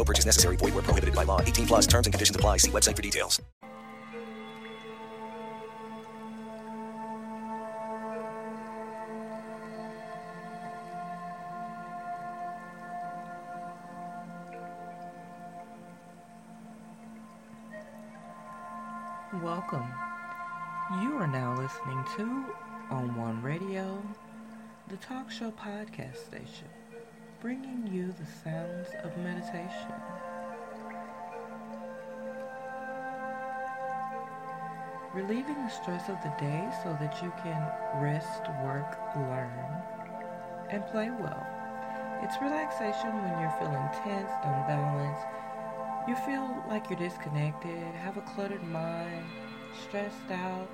No purchase necessary. Void where prohibited by law. 18 plus terms and conditions apply. See website for details. Welcome. You are now listening to On One Radio, the talk show podcast station, bringing you the sounds of meditation. Relieving the stress of the day so that you can rest, work, learn, and play well. It's relaxation when you're feeling tense, unbalanced, you feel like you're disconnected, have a cluttered mind, stressed out,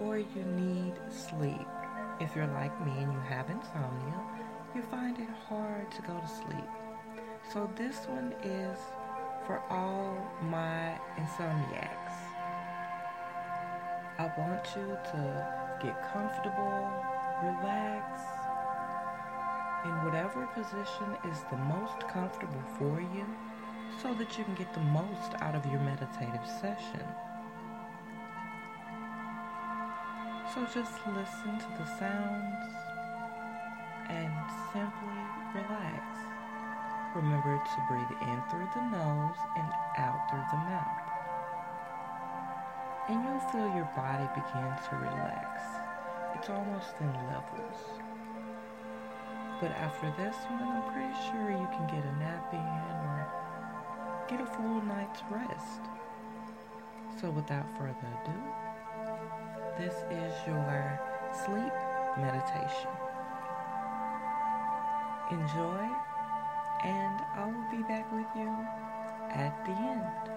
or you need sleep. If you're like me and you have insomnia, you find it hard to go to sleep. So this one is for all my insomniacs. I want you to get comfortable, relax, in whatever position is the most comfortable for you so that you can get the most out of your meditative session. So just listen to the sounds and simply relax. Remember to breathe in through the nose and out through the mouth. And you'll feel your body begin to relax. It's almost in levels. But after this one, I'm pretty sure you can get a nap in or get a full night's rest. So without further ado, this is your sleep meditation. Enjoy, and I will be back with you at the end.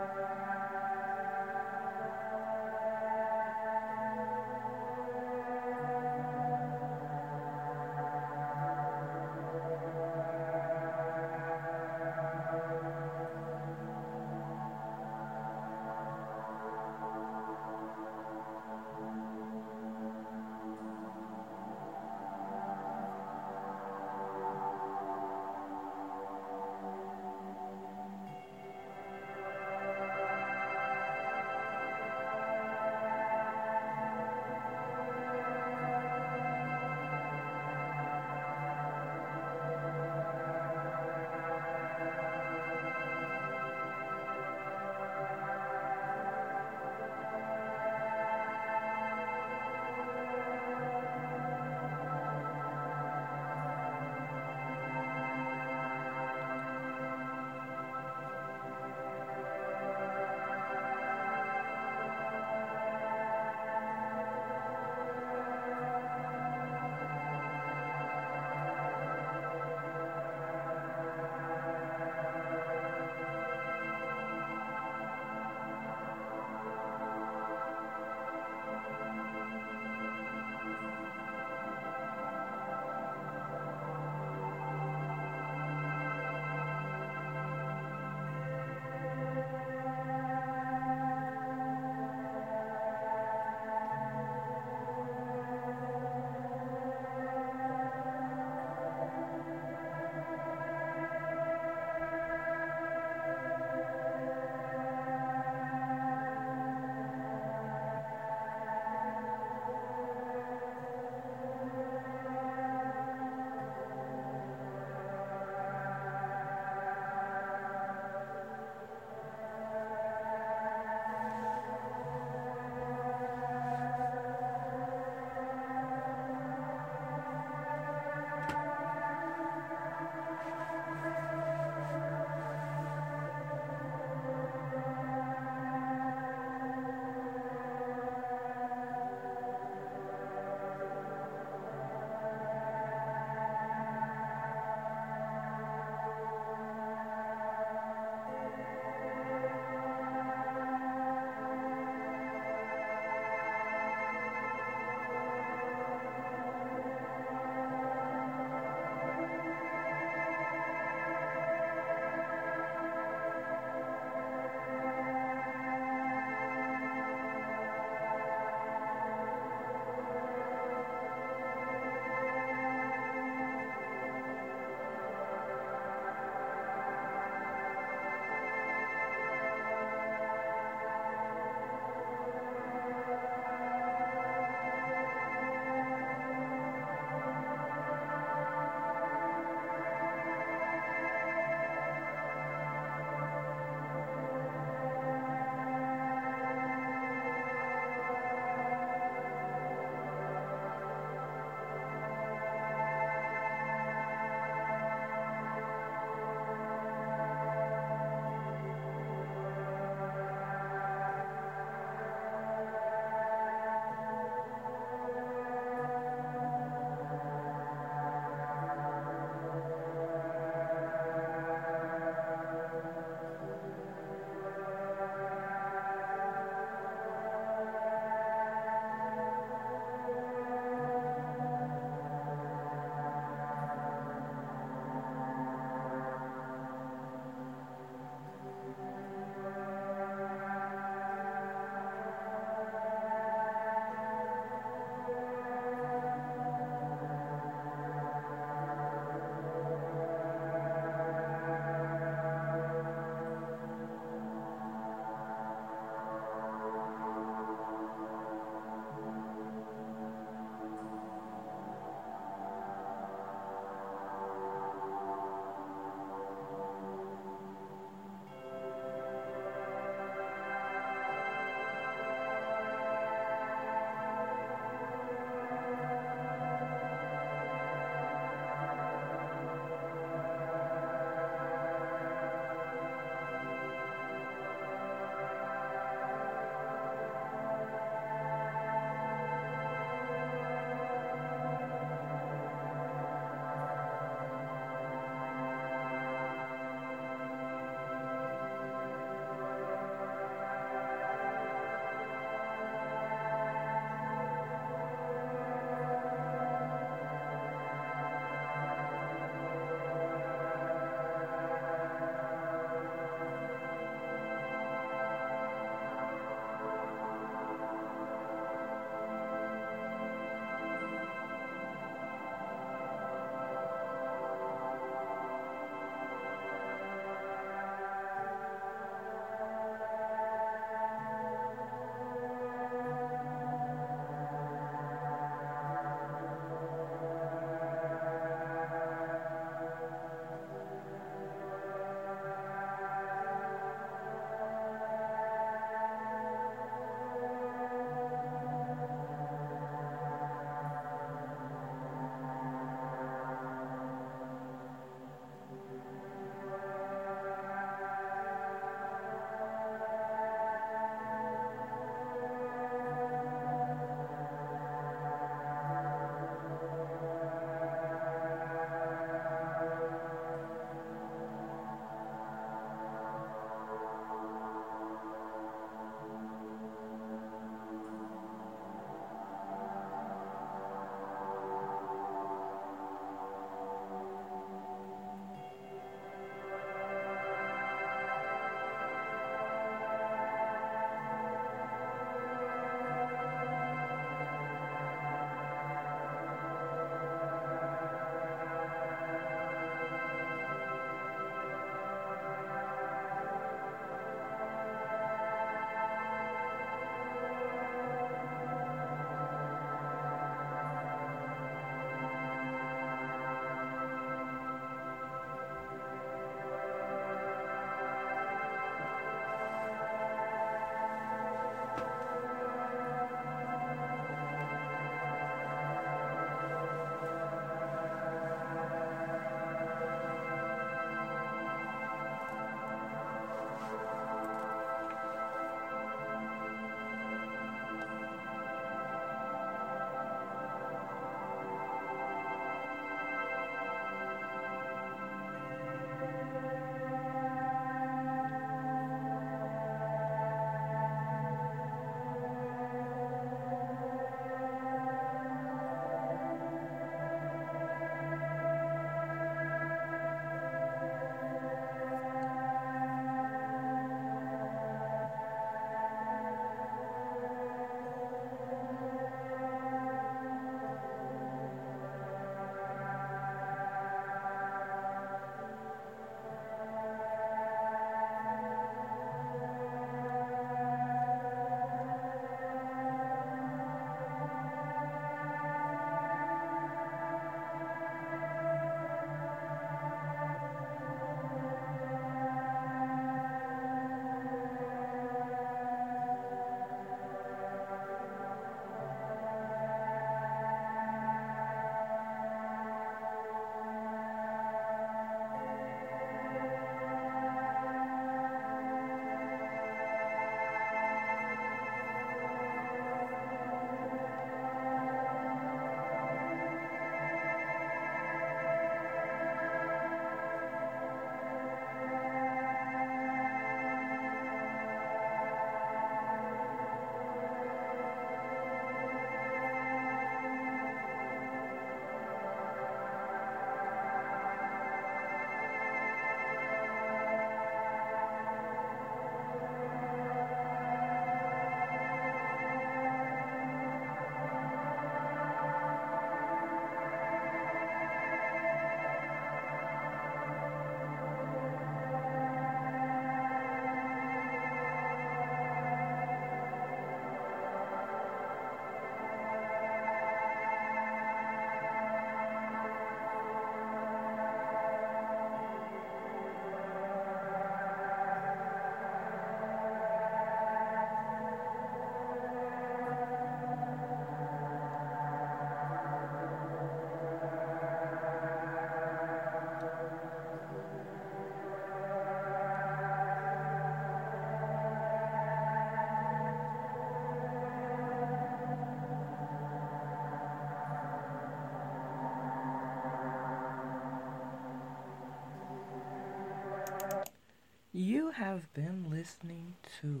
Have been listening to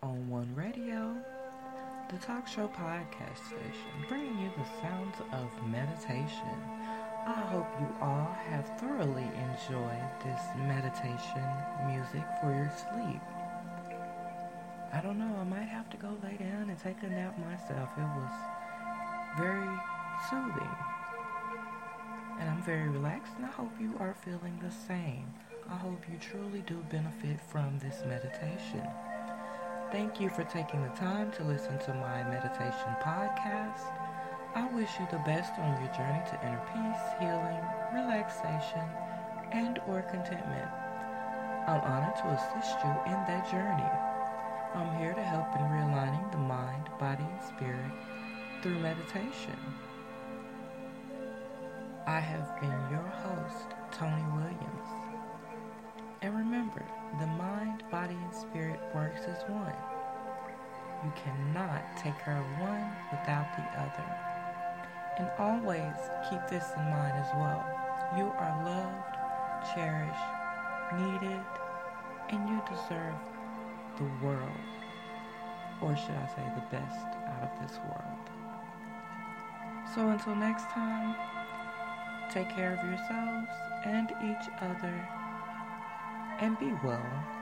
On One Radio, the talk show podcast station, bringing you the sounds of meditation. I hope you all have thoroughly enjoyed this meditation music for your sleep. I don't know, I might have to go lay down and take a nap myself. It was very soothing. And I'm very relaxed, and I hope you are feeling the same. I hope you truly do benefit from this meditation. Thank you for taking the time to listen to my meditation podcast. I wish you the best on your journey to inner peace, healing, relaxation, and or contentment. I'm honored to assist you in that journey. I'm here to help in realigning the mind, body, and spirit through meditation. I have been your host, Tony Williams. And remember, the mind, body, and spirit works as one. You cannot take care of one without the other. And always keep this in mind as well. You are loved, cherished, needed, and you deserve the world. Or should I say the best out of this world. So until next time, Take care of yourselves and each other and be well.